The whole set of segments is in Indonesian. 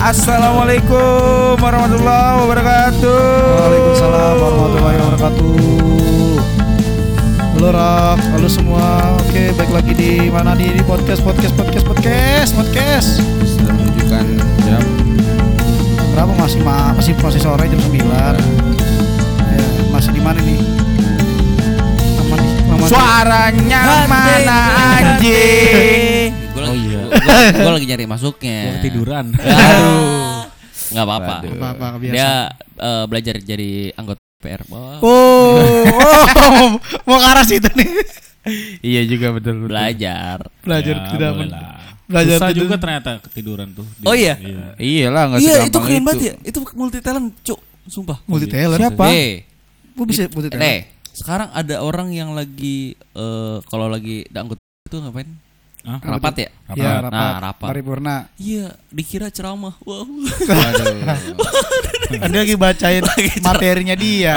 Assalamualaikum warahmatullahi wabarakatuh. Waalaikumsalam warahmatullahi wabarakatuh. Halo Rak, halo semua. Oke, baik lagi di mana nih di podcast podcast podcast podcast podcast. Sudah menunjukkan jam Berapa masih ma masih masih sore jam 9 Ya, masih di mana nih? Aman nih, aman. suaranya mana anjing? Gue lagi, iya. gua- gua lagi nyari masuknya. Gua ketiduran. Aduh. Nggak apa-apa. Apa-apa. Dia eh, belajar jadi anggota PR. Wah, Oh, oh, mau ke arah situ nih. Iya juga betul betul. belajar. Belajar Ya, tidak boleh men- lah. belajar Susah tidur. juga ternyata ketiduran tuh. Di- Oh iya? Iyalah nggak Iya, itu keren banget ya. Itu multi talent, cuk. Sumpah. multi talent. Siapa? Eh, Gue bisa multi talent. eh, sekarang ada orang yang lagi eh kalau lagi anggota itu ngapain? Hah? Rapat ya? Ya, Rapat. rapat. Nah, rapat. Paripurna. Iya, dikira ceramah. Wow. Waduh. Dia lagi bacain materinya dia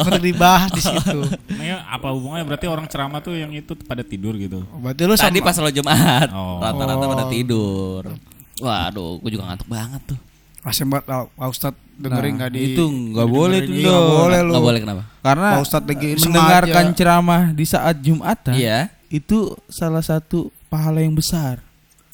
untuk dibahas di situ. Nah, apa hubungannya berarti orang ceramah tuh yang itu pada tidur gitu. Berarti lu Tadi sama pas lo Jumat, Oh. rata-rata pada Oh. tidur. Waduh, gue juga ngantuk banget tuh. Masih buat Pak Pak Ustadz dengerin Nah, nggak di itu nggak boleh tuh Iya, dong. nggak boleh lu. Nggak boleh kenapa? Karena Pak Ustadz lagi mendengarkan sengaja. ceramah di saat Jumatan Iya. itu salah satu pahala yang besar.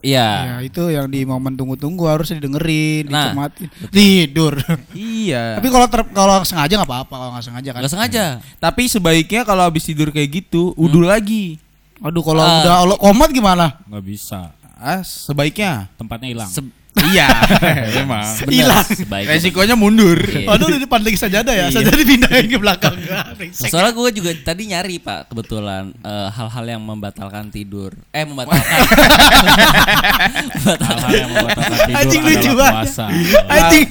Iya. Ya itu yang di momen tunggu-tunggu harus didengerin, Nah. dicermatin, tidur. Iya. Tapi kalau ter- kalau sengaja nggak apa-apa, kalau nggak sengaja kan. Nggak sengaja. Tapi sebaiknya kalau habis tidur kayak gitu, udu lagi. Aduh kalau Ah. udah lo komat gimana? Nggak bisa. Ah, sebaiknya. Tempatnya hilang. Se- iya, memang. Hilang. Resikonya mundur. Iya. Aduh di depan lagi sajadah ya, sajadah dipindahin ke belakang. Brengsek. Soalnya gue juga tadi nyari pak kebetulan eh, hal-hal yang membatalkan tidur. Eh membatalkan. Hal-hal yang membatalkan tidur Anjing adalah lucu banget. puasa. Anjing,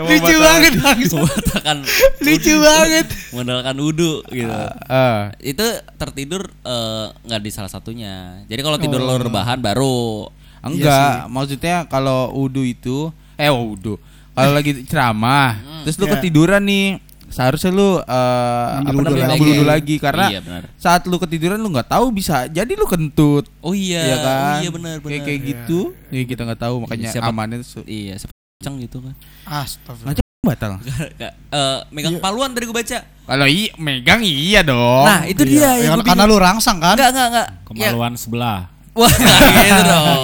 lucu banget membatalkan. Lucu banget. Membatalkan wudhu gitu. Ah, Itu tertidur eh, nggak di salah satunya. Jadi kalau tidur Oh. lo rebahan baru. Enggak, maksudnya kalau udu itu eh udu. Kalau lagi ceramah, terus lu Iya. ketiduran nih, seharusnya lu eh, Ngambil apa namanya lagi. lagi karena Iya benar. saat lu ketiduran lu nggak tahu bisa jadi lu kentut. Oh iya. Iya kan? Oh iya benar benar. Kayak kayak gitu. Ya kita nggak tahu makanya Siapa- amannya su- Iya, siapa kenceng gitu kan. Astagfirullah. Batal. Gak, eh, megang Iya. paluan tadi gue baca. Kalau iya megang iya dong. Nah, itu Iya, dia yang ya, karena lu rangsang kan? Enggak, enggak, enggak. Ya, Kemaluan sebelah. Wah, nggak gitu dong.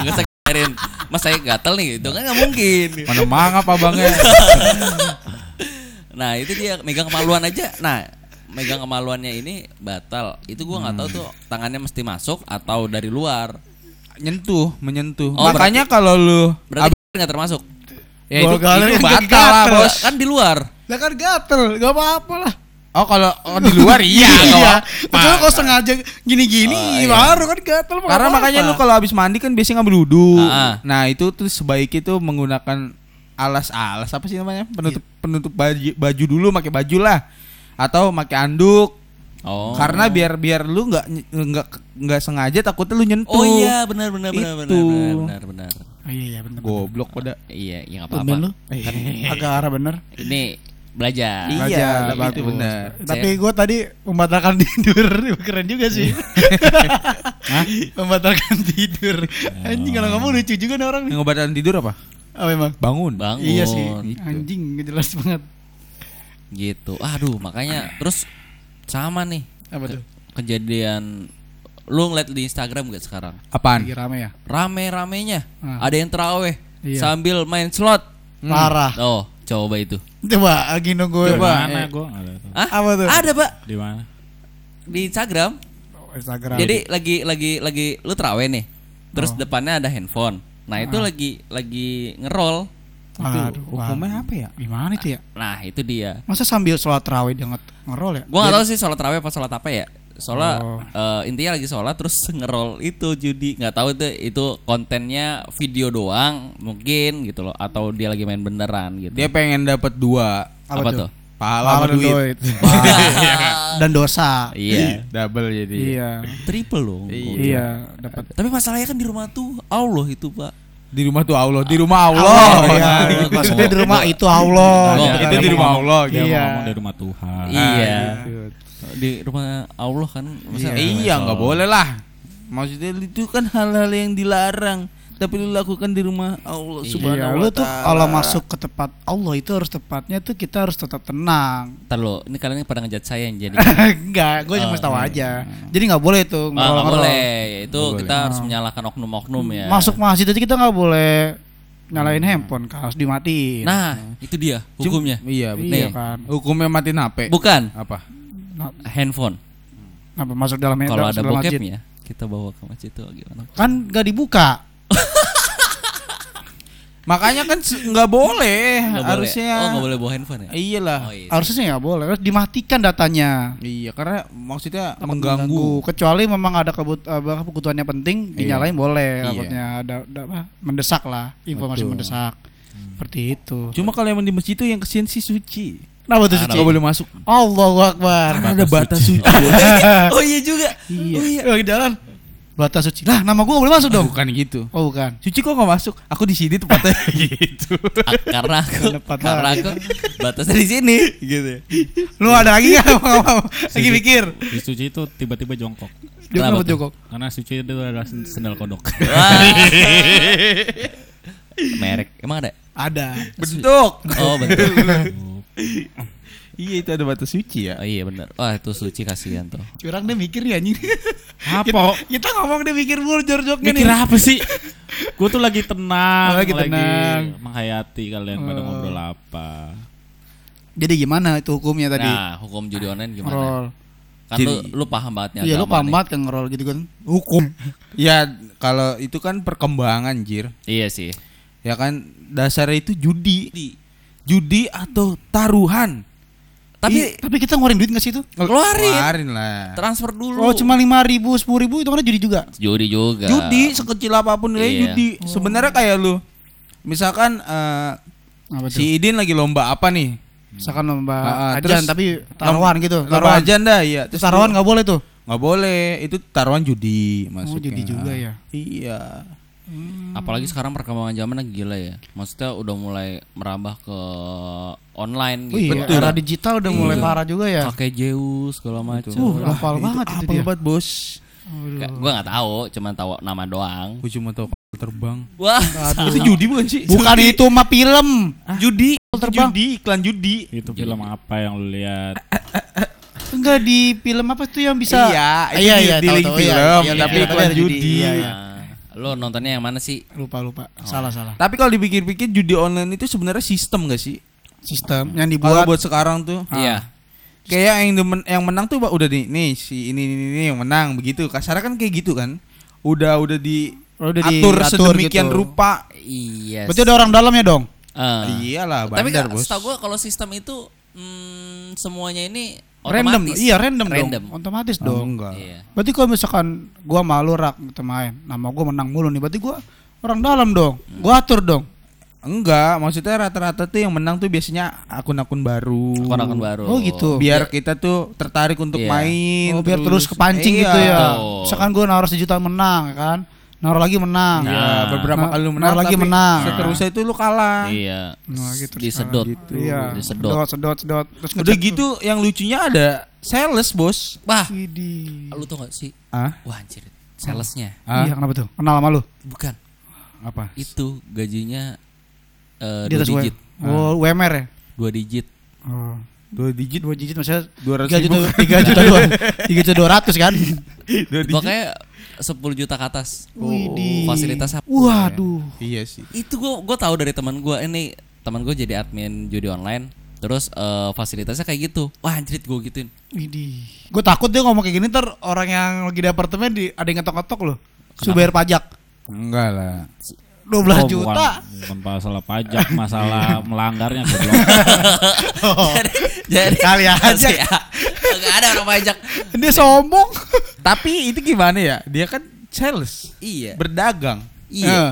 Enggak saya kirain Mas saya gatel nih, itu kan nggak mungkin. mana mangap abangnya. Nah, itu dia megang kemaluan aja. Nah, megang kemaluannya ini batal. Itu gua nggak tahu tuh tangannya mesti masuk atau dari luar. nyentuh, menyentuh. Oh, Makanya kalau lu Berarti nggak termasuk. ya itu, itu yang batal lah, gatel. Bos. Kan di luar. Lah kan gatel, gak apa-apa lah. Oh, kalau oh, di luar iya, Iya, kecuali kalau sengaja gini-gini Oh, iya. baru kan gatel. Karena nggak makanya lu kalau habis mandi kan biasanya ngambil wudhu. Ah, ah. Nah, itu tuh sebaiknya tuh menggunakan alas-alas apa sih namanya? Penutup Iya. penutup baju, baju dulu pakai baju lah. Atau pakai anduk. Oh. Karena biar biar lu nggak nggak nggak sengaja takutnya lu nyentuh. Oh iya, benar benar benar benar benar benar benar. Oh, iya, iya bener. Goblok pada. Iya, ya nggak Tumben apa-apa. Kan agak arah bener. Ini belajar. Iya, Belajar, itu bagus. benar. Tapi gue tadi membatalkan tidur, keren juga sih. membatalkan tidur. Anjing kalau kamu lucu juga nih orang nih. Yang obatan tidur apa? Oh memang. Bangun. Bangun. Iya sih. Gitu. Anjing gak jelas banget. Gitu. Aduh, makanya terus sama nih Apa tuh? kejadian lu ngeliat di Instagram gak sekarang? Apaan? Lagi rame ya? Rame-ramenya Ah. ada yang teraweh Iya. sambil main slot. Parah. Oh, coba itu. Coba lagi nunggu. Di Coba, mana eh. tahu. Hah? Apa tuh? Ada, Pak. Di mana? Di Instagram. Oh, Instagram. Jadi lagi lagi lagi lu teraweh nih. Terus Oh. depannya ada handphone. Nah, itu Ah. lagi lagi ngerol. Aduh, Hukumnya apa ya? Gimana itu ya? Nah, itu dia. Masa sambil sholat terawih dia nge- ngerol ya? Gua nggak tahu sih sholat terawih apa sholat apa ya. Soalnya Oh. eh, intinya lagi sholat terus ngerol itu judi nggak tahu itu itu kontennya video doang mungkin gitu loh atau dia lagi main beneran gitu. Dia pengen dapat dua Apa apa, tuh? tuh? pahala dan duit. Dan dosa. Iya. Double jadi. Iya. Triple loh. Iya, dapat. Tapi masalahnya kan di rumah tuh Allah itu pak. Di rumah tuh Allah, di rumah Allah. Oh, iya. Maksudnya di rumah itu Allah. gitu itu di rumah Allah. Iya. ngomong di rumah Tuhan. Iya. gitu. Di rumah Allah kan. Masa Iya. Iya, nggak boleh lah. Maksudnya itu kan hal-hal yang dilarang. tapi lu lakukan di rumah Allah Iya, Subhanahu Iya, lu tuh taala. kalau masuk ke tempat Allah itu harus tepatnya tuh kita harus tetap tenang. Ntar lo, ini kalian pada ngejat saya yang jadi. Enggak, gue cuma Oh, tahu aja. Jadi nggak boleh tuh Ah, nggak ngerol-ngerol. boleh. Itu Nggak kita harus menyalahkan oknum-oknum ya. Masuk masjid aja kita nggak boleh nyalain handphone, kan, harus dimatiin. Nah, itu dia hukumnya. Iya, betul. iya kan. Hukumnya matiin HP. Bukan Apa? Nah, handphone. Kenapa masuk dalam Kalau ada bokepnya, kita bawa ke masjid itu gimana? Kan nggak dibuka. Makanya kan nggak boleh boleh. harusnya. Oh, nggak boleh bawa handphone ya? Iyalah. Oh, iya. Harusnya nggak boleh, harus dimatikan datanya. Iya, karena maksudnya Takut mengganggu. Kecuali memang ada kebut apa, kebutuhannya penting, Iya. dinyalain boleh. Iya. Takutnya ada, ada apa, mendesak lah, informasi Betul. mendesak. Seperti itu. Cuma kalau yang di masjid itu yang kesian sih suci. Kenapa tuh suci? Nggak boleh masuk. Allahu Akbar. Karena ada batas suci. oh iya juga. Iya. Lagi jalan. Batas suci. Lah, nama gua boleh masuk dong. Bukan gitu. Oh, bukan. Suci kok nggak masuk? Aku di sini tempatnya gitu. Karena aku, karena aku batasnya di sini gitu. Lu ada lagi nggak? lagi mikir. Di suci itu tiba-tiba jongkok. Dia Kenapa? Joko? Karena suci itu adalah sen- sendal kodok. Merek emang ada? Ada. Bentuk. Oh betul. Iya itu ada batas suci ya. Oh iya benar. Wah itu suci kasihan tuh. Curang deh mikir ya anjing. Apa? Kita ngomong deh mikir mulu jor-jornya Mikir nih. apa sih? Gue tuh lagi tenang, Oh, lagi tenang. menghayati kalian pada Oh. ngobrol apa. Jadi gimana itu hukumnya tadi? Nah hukum judi online gimana? Ngerol. Kan Jadi- lu, lu paham banget nih Iya lu paham banget kan ngerol gitu kan. Hukum. Ya kalau itu kan perkembangan jir. Iya sih. Ya kan dasarnya itu judi. Judi atau taruhan. Tapi tapi kita ngeluarin duit gak sih itu? Keluarin. Keluarin lah. Transfer dulu. Oh cuma lima ribu, sepuluh ribu itu kan judi juga. judi juga. Judi sekecil apa pun nilai Iya. judi. Sebenarnya kayak lu. Misalkan eh, Apa tuh? si Idin lagi lomba apa nih? Misalkan lomba ah, ajan terus- tapi taruhan gitu. Lomba Taruhan. ajan dah iya. Terus taruhan nggak boleh tuh. nggak boleh. Itu taruhan judi Oh masuknya. judi juga ya. Iya. Apalagi sekarang perkembangan zaman lagi gila ya. Maksudnya udah mulai merambah ke online Oh gitu. iya, era digital udah mulai parah juga ya. Kakek Zeus segala macam. Uh, hafal Itu banget itu apa dia. banget bos? Nggak, gua nggak tahu, cuman tahu nama doang. Gue cuma tahu kapal terbang. Wah, Itu judi bukan sih? Bukan itu mah film. Judi. terbang. Judi, iklan judi. Itu film apa yang lu lihat? Enggak di film apa tuh yang bisa Iya, itu iya, di- iya, di tahu, link tahu, film, iya, iya, tapi iya, iklan judi. Iya, iya. Lo nontonnya yang mana sih? Lupa lupa. Salah salah. Tapi kalau dipikir-pikir judi online itu sebenarnya sistem gak sih? Sistem yang Kalau dibuat buat sekarang tuh Iya. kayak yang demen- yang menang tuh udah di nih si ini ini, ini yang menang begitu. Kasarnya kan kayak gitu kan. Udah udah di udah atur diatur sedemikian gitu. rupa. Iya. Berarti ada orang dalamnya dong. Ah. Iyalah, Tapi bandar, kan Bos. setahu gua kalau sistem itu hmm, semuanya ini Random. otomatis. Iya, random, Random. dong. Otomatis Oh, dong. enggak. Iya. Berarti kalau misalkan gua malu rak gitu main, nama gua menang mulu nih. Berarti gua orang dalam dong. Gua atur dong. Enggak, maksudnya rata-rata tuh yang menang tuh biasanya akun-akun baru. Akun-akun baru. Oh, gitu. Biar kita tuh tertarik untuk Iya. main. Oh, biar terus kepancing Iya. gitu ya. Betul. Misalkan gua naruh sejuta menang ya kan. Naruh lagi menang. Ya, Nah. beberapa Nah, kali lu menang lagi tapi menang. Seterusnya itu lu kalah. Iya. Nah, gitu. Disedot. Gitu. Iya. Disedot. Sedot, sedot, sedot. Terus Udah gitu yang lucunya ada sales, Bos. Wah, tuh. Widih. lu tau gak sih? Ah? Wah anjir. Salesnya. Ah? Iya, kenapa tuh? Kenal sama lu? Bukan. Apa? Itu gajinya eh, Di dua atas W- digit. Oh, WMR ya? Dua digit. Oh. Dua digit, Dua digit maksudnya 200 tiga ribu. juta tiga juta dua tiga juta dua ratus kan? Dua digit. Pokoknya 10 juta ke atas. Widih. Fasilitas apa? Waduh. Iya sih. Itu gua gua tahu dari teman gua ini teman gua jadi admin judi online. Terus eh, fasilitasnya kayak gitu. Wah anjrit gua gituin. Widih. Gue takut dia ngomong kayak gini ntar orang yang lagi di apartemen di ada yang ngetok-ngetok loh. Suruh bayar pajak Enggak lah. 12 Oh, juta. Bukan, bukan masalah pajak, masalah melanggarnya goblok. jadi Kali aja. Ya. Enggak ada orang pajak. Dia sombong. Tapi itu gimana ya? Dia kan sales, Iya. berdagang. Iya. Eh,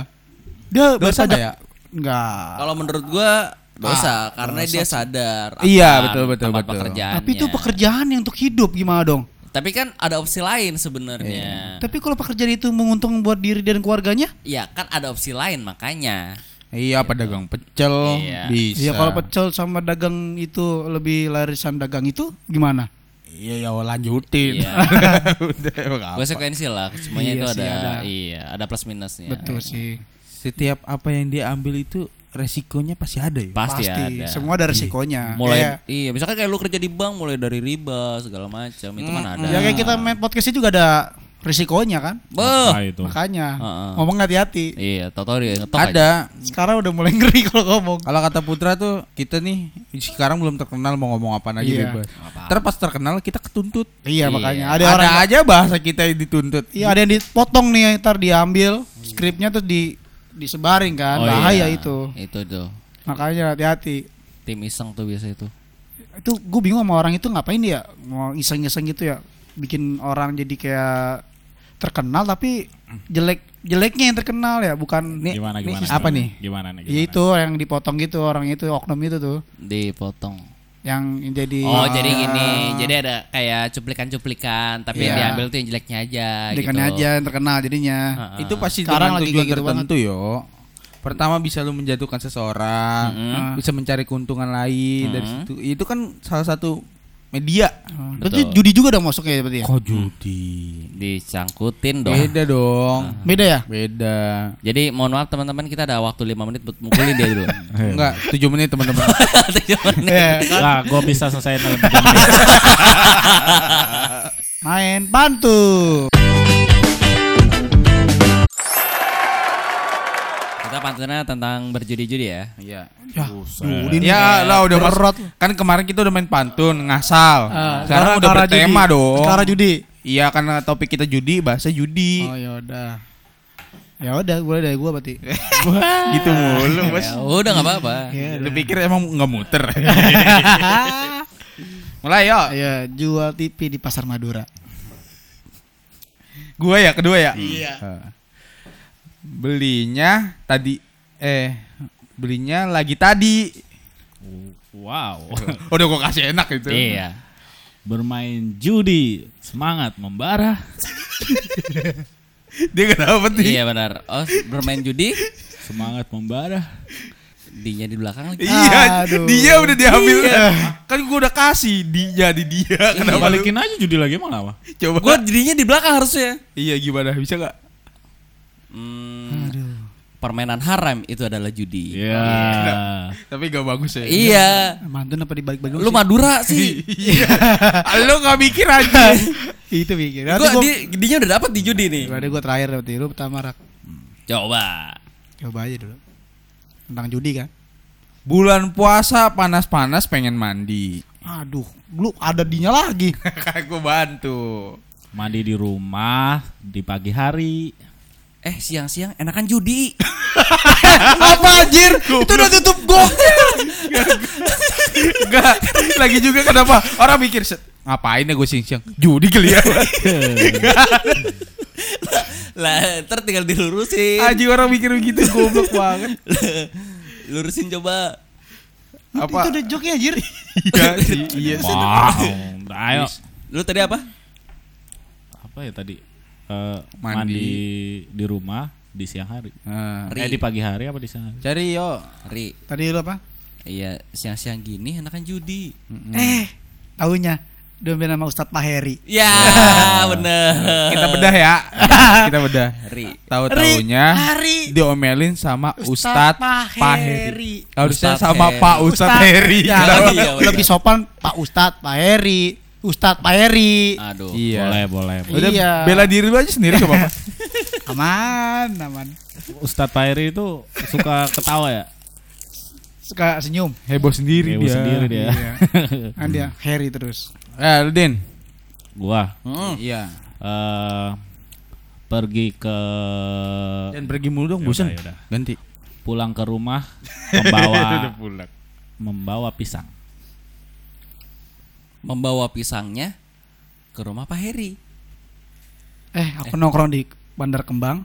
Dia Dosa pajak. nggak ya? Enggak. Kalau menurut gua dosa karena dia sadar Iya, betul, betul, tempat betul. pekerjaannya. Tapi itu pekerjaan yang untuk hidup gimana dong? Tapi kan ada opsi lain sebenarnya. Tapi kalau pekerjaan itu menguntungkan buat diri dan keluarganya? Iya, kan ada opsi lain makanya. Iya, pedagang pecel Iya. bisa. Iya kalau pecel sama dagang itu lebih larisan dagang itu gimana? Iya ya lanjutin. Iya. Udah emang. Konsekuensi lah, semuanya Iya itu ada, ada. iya, ada plus minusnya. Betul sih. Setiap apa yang dia ambil itu resikonya pasti ada ya. Pasti, Pasti. ada. Semua ada resikonya. mulai Kayak- iya, misalkan kayak lu kerja di bank mulai dari riba segala macam, itu kan ada. Ya kayak kita main podcast ini juga ada risikonya kan. Beuh. Itu? Makanya Heeh. ngomong hati-hati. Iya, tau-tau dia ngetok aja. Ada. Sekarang udah mulai ngeri kalau ngomong. Kalau kata Putra tuh kita nih sekarang belum terkenal mau ngomong apa aja Iya. bebas. Pas terkenal kita ketuntut. Iya, Iya. makanya Ada, ada, orang aja bahasa kita yang dituntut. Iya ada yang dipotong nih ntar diambil skripnya tuh di disebaring kan Oh, bahaya iya. itu Itu tuh. makanya hati-hati Tim iseng tuh biasa itu. itu gue bingung sama orang itu ngapain dia mau iseng-iseng gitu ya bikin orang jadi kayak terkenal tapi jelek jeleknya yang terkenal ya bukan Nih, Gimana nih, gimana? apa nih? Gimana nih? ya gimana? itu yang dipotong gitu orang itu oknum itu tuh Dipotong. yang jadi Oh, jadi gini. Jadi ada kayak cuplikan-cuplikan, tapi yang Iya. diambil tuh yang jeleknya aja Dekannya gitu. aja yang terkenal jadinya Heeh. Itu pasti Sekarang lagi tujuan kayak gitu tertentu yo. Pertama bisa lu menjatuhkan seseorang, Mm-mm. bisa mencari keuntungan lain dari Mm-mm. situ. Itu kan salah satu media. Oh, Betul. berarti judi juga udah masuk ya berarti ya Kok judi? Dicangkutin dong. Beda dong. beda ya Beda. Jadi mohon maaf teman-teman kita ada waktu 5 menit buat mukulin dia dulu. Enggak, 7 menit teman-teman. Iya. Lah, gue bisa selesai dalam tiga menit. main bantu pantunnya tentang berjudi-judi ya. Iya. ya judi nih. Ya lah udah berat. Kan kemarin kita udah main pantun, ngasal. Ah, Sekarang udah bertema judi. dong. Perkara judi Iya karena topik kita judi, bahasa judi. Oh ya udah. Ya udah, gue dari gue berarti. gitu mulu, Bos. Ya udah nggak apa-apa. Ya Lu pikir emang nggak muter? Mulai yo. Ya, jual TV di Pasar Madura. Gua ya, kedua ya. Iya. Eh. Belinya tadi eh belinya lagi tadi. Wow. Udah gua kasih enak itu. Iya. Bermain judi, semangat membara. Dia gak dapet nih. Iya benar. Oh, bermain judi, Semangat membara. dinya di belakang lagi. Iya, Aduh. dia udah diambil. Kan gua udah kasih dia di dia. Kenapa lu- Balikin aja judi lagi emang apa? Coba. Gua jadinya di belakang harusnya. Iya gimana? Bisa gak? Hmm, permainan haram itu adalah judi. Iya. Tapi gak bagus ya. Iya. Mantan apa dibalik-balik Lu Madura sih. Iya. Lu gak mikir aja. Itu pikir. Gua gue di, dinya udah dapat di judi nih. Berarti gue terakhir berarti lu pertama rak. Coba. Coba aja dulu. Tentang judi kan. Bulan puasa panas-panas pengen mandi. Aduh, lu ada dinya lagi. Kan gua bantu. Mandi di rumah di pagi hari. Eh siang-siang enakan judi. Apa anjir? Itu udah tutup gong. Enggak. Lagi juga kenapa? Orang mikir "Set, ngapain ya gue siang-siang? Judi kali ya. lah, ntar tinggal dilurusin. Aji orang mikir begitu goblok banget. Lurusin coba. Apa? Itu udah joknya anjir. Iya sih, iya. Ayo. Lu tadi apa? Apa ya tadi? Eh, Mandi. mandi. di rumah di siang hari. Ri. Eh di pagi hari apa di siang hari? cari yo. Ri. Tadi lu apa? Iya, siang-siang gini enakan judi. Eh, tahunya dompet nama Ustadz Pak Heri. Ya, bener. Kita bedah ya. Kita bedah. Ri. Tahu-taunya Hari. diomelin sama Ustadz Ustadz Pak Pak Heri. Heri. Harusnya Ustadz sama Heri. Pak Ustadz Heri. Ya, lebih, Iya, lebih sopan Pak Ustadz Pak Heri. Ustadz Pak Heri. Aduh. Iya. Boleh, boleh. Udah Iya. bela diri lu aja sendiri coba. Pak. Aman, aman. Ustadz Pairi itu suka ketawa ya? Suka senyum. Heboh sendiri Heboh dia. sendiri dia. Iya. Kan dia Heri terus. Eh, lu, Din. Gua Hmm. Iya. eh pergi ke Dan pergi mulu dong, Yaudah, bosan. yaudah. Ganti. pulang ke rumah membawa membawa pisang. Membawa pisangnya ke rumah Pak Heri. Eh, aku nongkrong di Bandar Kembang.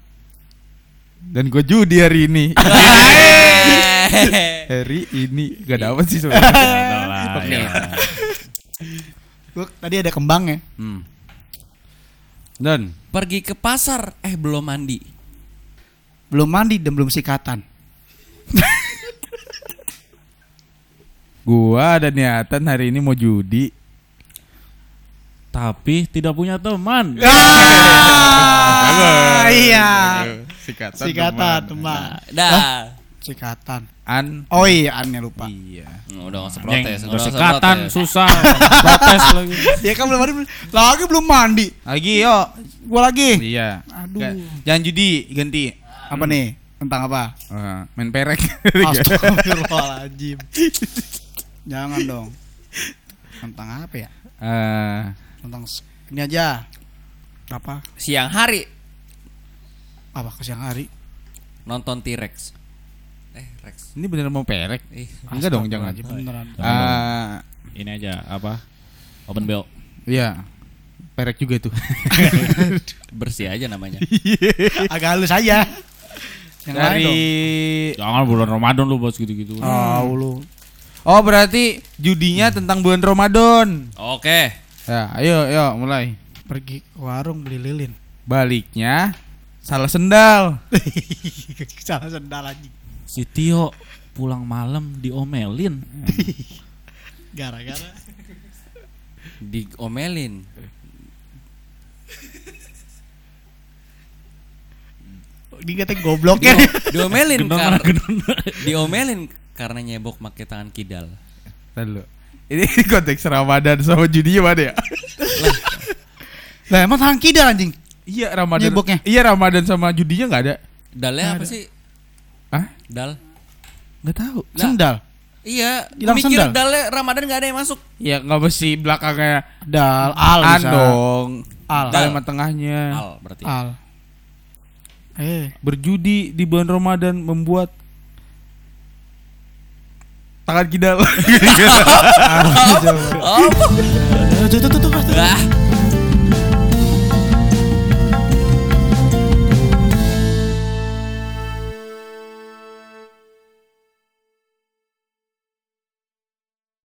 Dan gue judi hari ini. hari ini gak dapet sih Ya sebenarnya. udah lah, ya. Gua tadi ada kembangnya. hmm. Dan Pergi ke pasar, eh belum mandi. Belum mandi dan belum sikatan. gua ada niatan hari ini mau judi. Tapi tidak punya teman. Ah, iya. Sikatan. Sikatan teman. teman. Dah. Sikatan. An. Oh iya, aneh lupa. Iya. Hmm, Udah nggak protes. udah sikatan protes. susah. protes lagi. Ya kan belum ada lagi belum mandi. Lagi yuk. Gua lagi. Iya. Aduh. Ga- Jangan judi, ganti. Apa nih? Tentang apa? Eh, main perek. Astagfirullahaladzim. Jangan dong. Tentang apa ya? Eh, Tentang ini aja. Apa? Siang hari Apa ke siang hari? nonton T-Rex. Eh, Rex. ini beneran mau perek? Ih, Enggak dong, jangan. Beneran. Eh, Ini aja apa? Open bill. iya. Perek juga tuh. bersih aja namanya. Agak halus aja. Yang lain Dari dong. Jangan bulan Ramadan lu bos gitu-gitu. Oh, lu. Oh, berarti judinya tentang bulan Ramadan. Oke. Ya, ayo, ayo mulai. Pergi ke warung beli lilin. Baliknya salah sendal. Salah sendal lagi. Si Tio pulang malam diomelin. Gara-gara. Diomelin. Dia katanya goblok ya. Dio- diomelin karena diomelin karena nyebok pakai tangan kidal. Lalu. Ini konteks Ramadan sama judinya mana ya? Lah emang tangan kidal anjing. iya, Ramadan. Nyeboknya? Iya, Ramadan sama judinya nggak ada. Dalnya apa sih? Hah? Dal. Nggak tahu. Lah. Sendal. Iya, Bilang mikir sendal. dalnya Ramadan gak ada yang masuk. Ya nggak mesti belakangnya Dal, al an bisa. dong. Al. Kalimat tengahnya. Al berarti. Al. Eh, Berjudi di bulan Ramadan membuat tangan kidal. Oh, tuh tuh tuh tuh. ah,